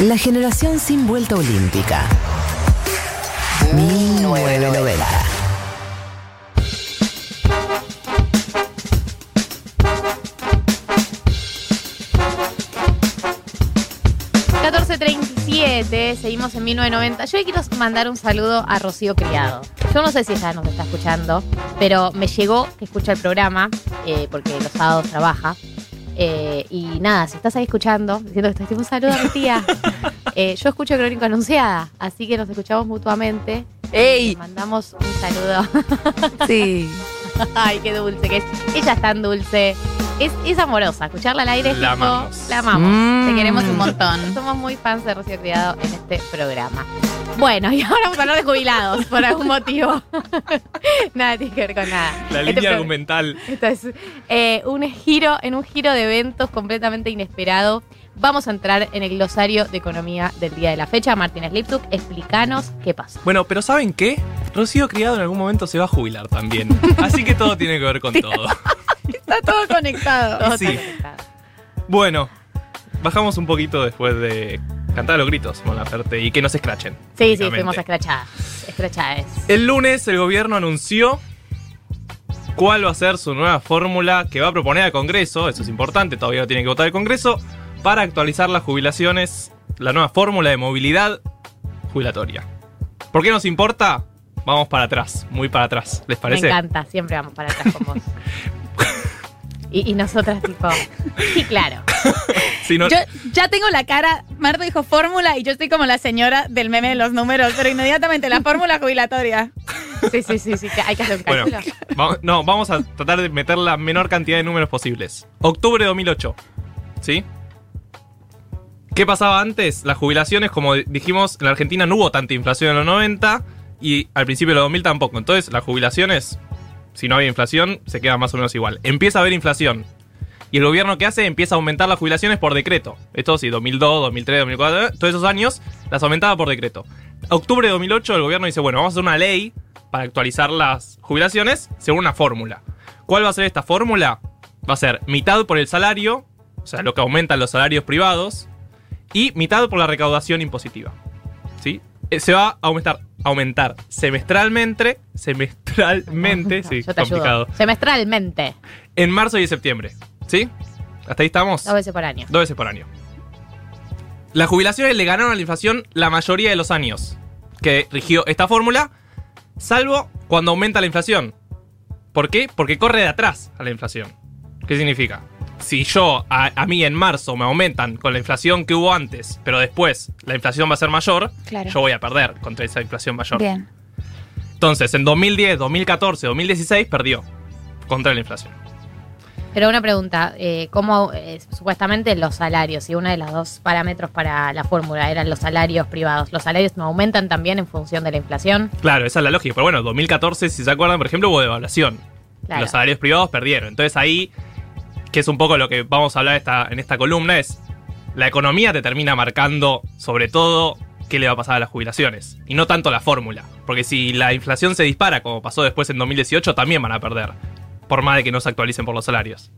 La generación sin vuelta olímpica. 1990. ...14.37, seguimos en 1990. Yo quiero mandar un saludo a Rocío Criado. Yo no sé si ella nos está escuchando, pero me llegó que escucha el programa, eh, porque los sábados trabaja. Eh, y nada, si estás ahí escuchando, diciendo que estás un saludo a mi tía. Eh, yo escucho Crónica Anunciada, así que nos escuchamos mutuamente. ¡Ey! Mandamos un saludo. Sí. Ay, qué dulce que es. Ella es tan dulce. Es, es amorosa. Escucharla al aire es La tipo, amamos. La amamos. Mm. Te queremos un montón. Somos muy fans de Rocío Criado en este programa. Bueno, y ahora vamos a hablar de jubilados por algún motivo. nada tiene que ver con nada. La Este línea argumental. esto es eh, un giro, en un giro de eventos completamente inesperado. Vamos a entrar en el glosario de economía del día de la fecha. Martínez Liptuk, explícanos qué pasó. Bueno, pero ¿saben qué? Rocío Criado en algún momento se va a jubilar también. Así que todo tiene que ver con todo. Está todo conectado. Todo sí. conectado. Bueno, bajamos un poquito después de cantar a los gritos, Mon Laferte, y que no se escrachen. Sí, sí, fuimos escrachadas. Escrachadas. El lunes el gobierno anunció cuál va a ser su nueva fórmula que va a proponer al Congreso, eso es importante, todavía no tiene que votar el Congreso, para actualizar las jubilaciones, la nueva fórmula de movilidad jubilatoria. ¿Por qué nos importa? Vamos para atrás, muy para atrás, ¿les parece? Me encanta, siempre vamos para atrás con vos. y, y nosotras, tipo, sí, claro. Si no- Yo ya tengo la cara, Marta dijo fórmula y yo estoy como la señora del meme de los números, pero inmediatamente la fórmula jubilatoria. Sí, sí, sí, sí, que hay que hacer un Bueno, cálculo. vamos, no, vamos a tratar de meter la menor cantidad de números posibles. Octubre de 2008. ¿Sí? ¿Qué pasaba antes? Las jubilaciones, como dijimos, en la Argentina no hubo tanta inflación en los 90 y al principio de los 2000 tampoco. Entonces, las jubilaciones, si no había inflación, se quedan más o menos igual. Empieza a haber inflación. Y el gobierno que hace empieza a aumentar las jubilaciones por decreto. Esto sí, 2002, 2003, 2004, todos esos años las aumentaba por decreto. Octubre de 2008 el gobierno dice, bueno, vamos a hacer una ley para actualizar las jubilaciones según una fórmula. ¿Cuál va a ser esta fórmula? Va a ser mitad por el salario, o sea, lo que aumentan los salarios privados, y mitad por la recaudación impositiva. ¿Sí? Eh, Se va a aumentar, aumentar semestralmente, semestralmente, sí, Yo te complicado, ayudo. Semestralmente, en marzo y en septiembre. ¿Sí? ¿Hasta ahí estamos? dos veces por año. Dos veces por año. Las jubilaciones le ganaron a la inflación la mayoría de los años que rigió esta fórmula, salvo cuando aumenta la inflación. ¿Por qué? Porque corre de atrás a la inflación. ¿Qué significa? Si yo, a, a mí en marzo me aumentan con la inflación que hubo antes, pero después la inflación va a ser mayor, Claro. yo voy a perder contra esa inflación mayor. Bien. Entonces, en 2010, 2014, 2016 perdió contra la inflación. Pero una pregunta, eh, ¿cómo eh, supuestamente los salarios, y uno de los dos parámetros para la fórmula eran los salarios privados, ¿los salarios no aumentan también en función de la inflación? Claro, esa es la lógica. Pero bueno, 2014, si se acuerdan, por ejemplo, hubo devaluación. Claro. Los salarios privados perdieron. Entonces ahí, que es un poco lo que vamos a hablar esta, en esta columna, es la economía te termina marcando sobre todo qué le va a pasar a las jubilaciones. Y no tanto la fórmula. Porque si la inflación se dispara, como pasó después en 2018, también van a perder. Por más de que no se actualicen por los salarios.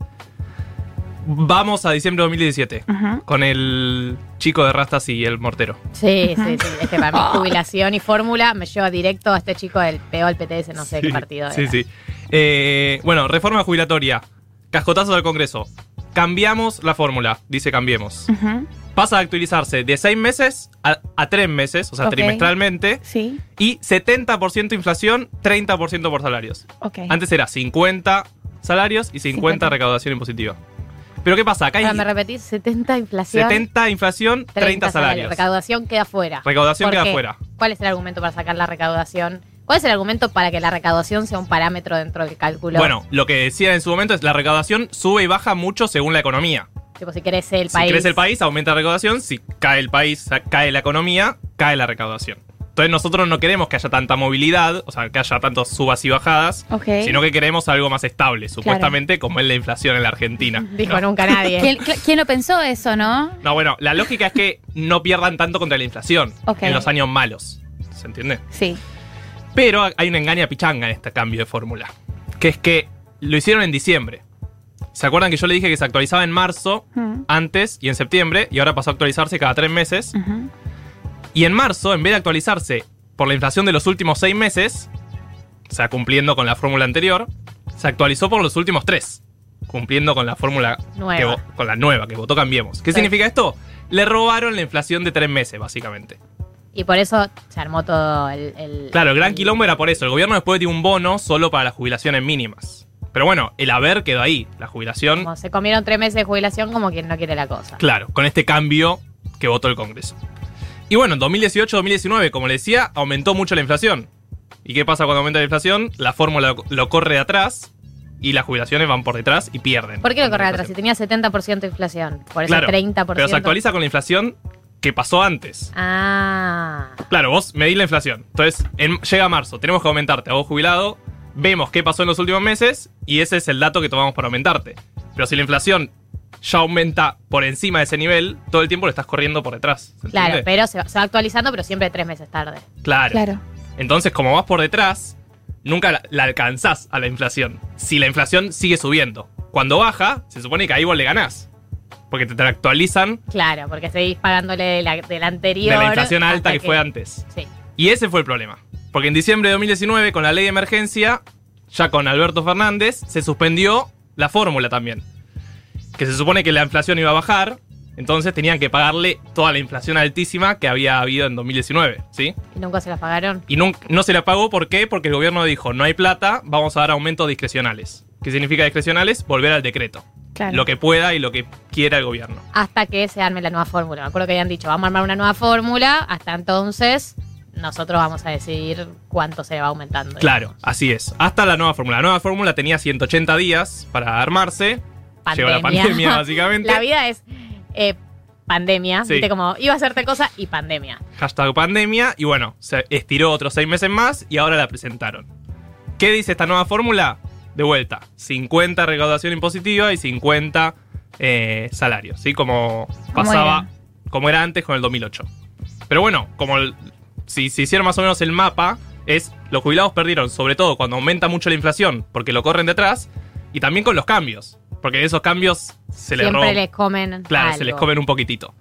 Vamos a diciembre de 2017. Ajá. Con el chico de rastas y el mortero. Sí, sí, sí. Es que para mí jubilación y fórmula me lleva directo a este chico del PO al PTS, no sé qué partido Sí, era. sí. Eh, bueno, reforma jubilatoria. Cascotazos al Congreso. Cambiamos la fórmula, dice cambiemos. Ajá. Pasa a actualizarse de seis meses a, a tres meses, o sea, Ok. trimestralmente. Sí. Y 70% inflación, 30% por salarios. Ok. Antes era 50 salarios y 50, 50. recaudación impositiva. Pero ¿qué pasa? Acá hay me repetís, 70 inflación. 70 inflación, 30, salarios. Recaudación queda fuera. Recaudación ¿Por queda fuera. ¿Cuál es el argumento para sacar la recaudación? ¿Cuál es el argumento para que la recaudación sea un parámetro dentro del cálculo? Bueno, lo que decía en su momento es la recaudación sube y baja mucho según la economía. Tipo, si crece el Si país. crece el país, aumenta la recaudación. Si cae el país, cae la economía, cae la recaudación. Entonces nosotros no queremos que haya tanta movilidad, o sea, que haya tantas subas y bajadas, sino que queremos algo más estable, supuestamente, como es la inflación en la Argentina. Dijo no. nunca nadie. ¿Quién, quién lo pensó eso, no? No, bueno, la lógica es que no pierdan tanto contra la inflación Ok. en los años malos. ¿Se entiende? Sí. Pero hay una engaña pichanga en este cambio de fórmula. Que es que lo hicieron en diciembre. ¿Se acuerdan que yo le dije que se actualizaba en marzo, Mm. antes y en septiembre, y ahora pasó a actualizarse cada tres meses? Y en marzo, en vez de actualizarse por la inflación de los últimos seis meses, o sea, cumpliendo con la fórmula anterior, se actualizó por los últimos tres, cumpliendo con la fórmula Nueva. que con la nueva que votó Cambiemos. ¿Qué Sí. significa esto? Le robaron la inflación de tres meses, básicamente. Y por eso se armó todo el. el- Claro, el gran el- quilombo era por eso. El gobierno después dio un bono solo para las jubilaciones mínimas. Pero bueno, el haber quedó ahí. La jubilación, Como se comieron tres meses de jubilación como quien no quiere la cosa. claro, con este cambio que votó el Congreso. Y bueno, en 2018-2019, como le decía, aumentó mucho la inflación. ¿Y qué pasa cuando aumenta la inflación? La fórmula lo, corre de atrás y las jubilaciones van por detrás y pierden. ¿Por qué lo corre la atrás? Si tenía 70% de inflación. Por eso Claro, 30%. Pero se actualiza con la inflación que pasó antes. Ah. Claro, vos medís la inflación. Entonces, en- llega marzo, tenemos que aumentarte a vos jubilado, vemos qué pasó en los últimos meses y ese es el dato que tomamos para aumentarte. Pero si la inflación ya aumenta por encima de ese nivel, todo el tiempo le estás corriendo por detrás. ¿se Claro, entiende? pero se va, se va actualizando, pero siempre tres meses tarde. Claro. Claro. Entonces, como vas por detrás, nunca la, la alcanzás a la inflación. Si la inflación sigue subiendo. Cuando baja, se supone que ahí vos le ganás. Porque te, te actualizan Claro, porque seguís pagándole de la, de la anterior. de la inflación alta que fue antes. Sí. Y ese fue el problema. Porque en diciembre de 2019, con la ley de emergencia, ya con Alberto Fernández, se suspendió la fórmula también. Que se supone que la inflación iba a bajar, entonces tenían que pagarle toda la inflación altísima que había habido en 2019, ¿sí? Y nunca se las pagaron. Y nun- no se la pagó, ¿por qué? Porque el gobierno dijo, no hay plata, vamos a dar aumentos discrecionales. ¿Qué significa discrecionales? Volver al decreto. Claro. Lo que pueda y lo que quiera el gobierno. Hasta que se arme la nueva fórmula. Me acuerdo que habían dicho, vamos a armar una nueva fórmula. Hasta entonces, nosotros vamos a decidir cuánto se va aumentando. Claro, así es. Hasta la nueva fórmula. La nueva fórmula tenía 180 días para armarse. Llegó la pandemia, básicamente. La vida es eh, pandemia. Sí. Viste como iba a hacerte cosa y pandemia. Hashtag pandemia. Y bueno, se estiró otros seis meses más y ahora la presentaron. ¿Qué dice esta nueva fórmula? De vuelta, 50 recaudación impositiva y 50 eh, salarios, ¿sí? Como ¿Cómo pasaba, era? como era antes con el 2008. Pero bueno, como el- si se hiciera más o menos el mapa, es los jubilados perdieron, sobre todo cuando aumenta mucho la inflación, porque lo corren detrás, y también con los cambios, porque esos cambios se les roban. les comen. Claro, se les comen un poquitito.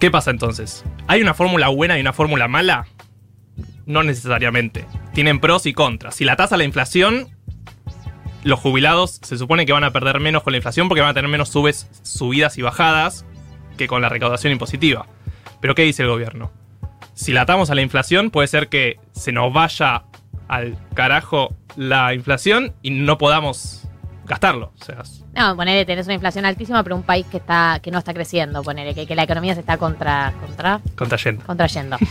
¿Qué pasa entonces? ¿Hay una fórmula buena y una fórmula mala? No necesariamente. Tienen pros y contras. Si la tasa la inflación, los jubilados se supone que van a perder menos con la inflación porque van a tener menos subes, subidas y bajadas que con la recaudación impositiva. Pero ¿qué dice el gobierno? Si la atamos a la inflación, puede ser que se nos vaya al carajo la inflación y no podamos gastarlo. O sea, No, ponele, tenés una inflación altísima, pero un país que está que no está creciendo, ponele, que, que la economía se está contra, contra, contrayendo. contrayendo.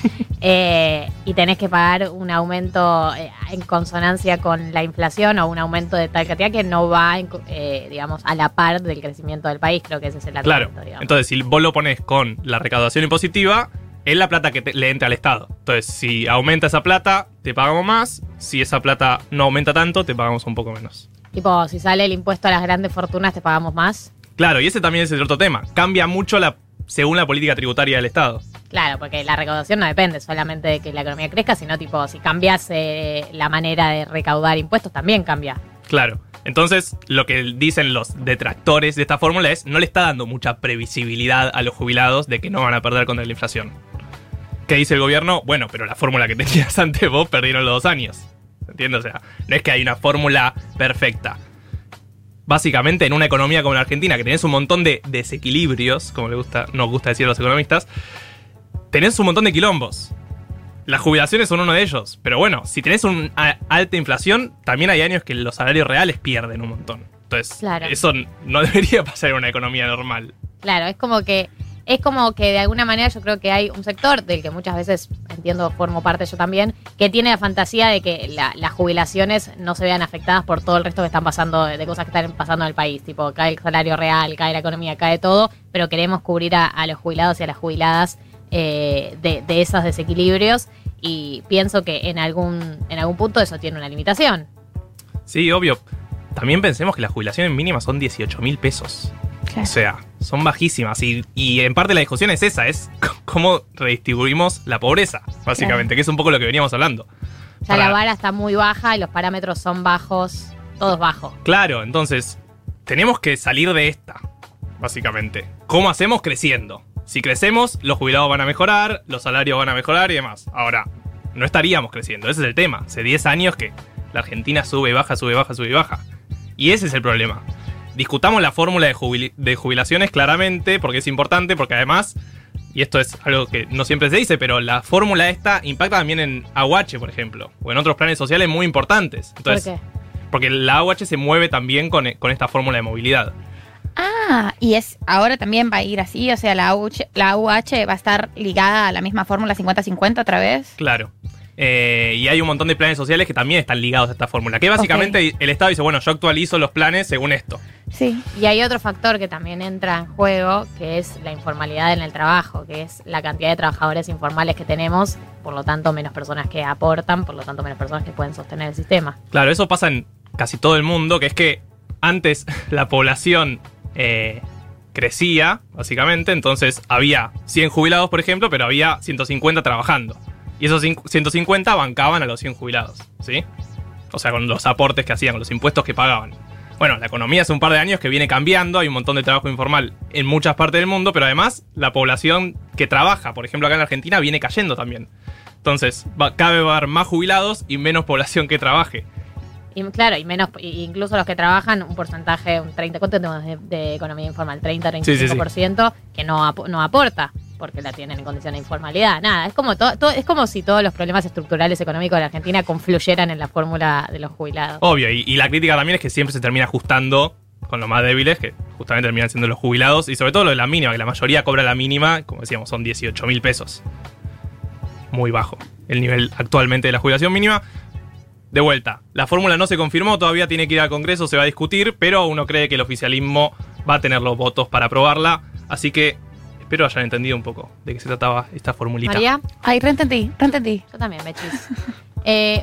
Eh, y tenés que pagar un aumento eh, en consonancia con la inflación o un aumento de tal cantidad que no va, eh, digamos, a la par del crecimiento del país. Creo que ese es el Claro. argumento, digamos. Entonces, si vos lo pones con la recaudación impositiva, es la plata que te- le entra al Estado. Entonces, si aumenta esa plata, te pagamos más. Si esa plata no aumenta tanto, te pagamos un poco menos. Tipo, si sale el impuesto a las grandes fortunas, te pagamos más. Claro, y ese también es el otro tema. Cambia mucho la, según la política tributaria del Estado. Claro, porque la recaudación no depende solamente de que la economía crezca, sino tipo, si cambias eh, la manera de recaudar impuestos, también cambia. Claro. Entonces, lo que dicen los detractores de esta fórmula es no le está dando mucha previsibilidad a los jubilados de que no van a perder contra la inflación. ¿Qué dice el gobierno? Bueno, pero la fórmula que tenías antes vos perdieron los dos años. ¿Entiendes? O sea, no es que hay una fórmula perfecta. Básicamente, en una economía como la Argentina, que tenés un montón de desequilibrios, como le gusta, nos gusta decir a los economistas, tenés un montón de quilombos. Las jubilaciones son uno de ellos. Pero bueno, si tenés una alta inflación, también hay años que los salarios reales pierden un montón. Entonces, Claro. eso no debería pasar en una economía normal. Claro, es como que es como que de alguna manera yo creo que hay un sector del que muchas veces entiendo formo parte yo también que tiene la fantasía de que la- las jubilaciones no se vean afectadas por todo el resto que están pasando de cosas que están pasando en el país tipo cae el salario real cae la economía cae todo pero queremos cubrir a, los jubilados y a las jubiladas eh, de, de esos desequilibrios y pienso que en algún en algún punto eso tiene una limitación Sí, obvio. También pensemos que las jubilaciones mínimas son 18 mil pesos. Claro. O sea, son bajísimas. Y, y en parte la discusión es esa, es cómo redistribuimos la pobreza, básicamente, que es un poco lo que veníamos hablando. ya Para- la vara está muy baja y los parámetros son bajos todos bajos. Claro, entonces, tenemos que salir de esta, básicamente. ¿Cómo hacemos? Creciendo. Si crecemos, los jubilados van a mejorar, los salarios van a mejorar y demás. Ahora, no estaríamos creciendo, ese es el tema. Hace 10 años que la Argentina sube baja, sube baja, sube y baja. Y ese es el problema. Discutamos la fórmula de, jubil- de jubilaciones claramente, porque es importante, porque además, y esto es algo que no siempre se dice, pero la fórmula esta impacta también en AUH, por ejemplo, o en otros planes sociales muy importantes. Entonces, ¿Por qué? porque la AUH se mueve también con, con esta fórmula de movilidad. Ah, y es ahora también va a ir así, o sea, la UH, la UH va a estar ligada a la misma fórmula 50-50 otra vez. Claro. Eh, y hay un montón de planes sociales que también están ligados a esta fórmula. Que básicamente el Estado dice, bueno, yo actualizo los planes según esto. Sí. Y hay otro factor que también entra en juego, que es la informalidad en el trabajo, que es la cantidad de trabajadores informales que tenemos, por lo tanto menos personas que aportan, por lo tanto menos personas que pueden sostener el sistema. Claro, eso pasa en casi todo el mundo, que es que antes la población eh, crecía, básicamente, entonces había 100 jubilados, por ejemplo, pero había 150 trabajando. Y esos cin- 150 bancaban a los 100 jubilados, ¿sí? O sea, con los aportes que hacían, con los impuestos que pagaban. Bueno, la economía hace un par de años que viene cambiando, hay un montón de trabajo informal en muchas partes del mundo, pero además la población que trabaja, por ejemplo acá en Argentina, viene cayendo también. Entonces, va, a haber más jubilados y menos población que trabaje. Y claro, y menos, incluso los que trabajan, un porcentaje, un 30, ¿cuánto tenemos de, de economía informal? 30, Sí, sí, sí. 35% que no, ap- no aporta, porque la tienen en condición de informalidad. Nada, es como, todo, es como si todos los problemas estructurales económicos de la Argentina confluyeran en la fórmula de los jubilados. Obvio, y, y la crítica también es que siempre se termina ajustando con los más débiles, que justamente terminan siendo los jubilados, y sobre todo lo de la mínima, que la mayoría cobra la mínima, como decíamos, son 18 mil pesos. Muy bajo el nivel actualmente de la jubilación mínima. De vuelta, la fórmula no se confirmó, todavía tiene que ir al Congreso, se va a discutir, pero uno cree que el oficialismo va a tener los votos para aprobarla, así que espero hayan entendido un poco de qué se trataba esta formulita. María, Ay, reentendí, reentendí. yo también, Mechis. Eh,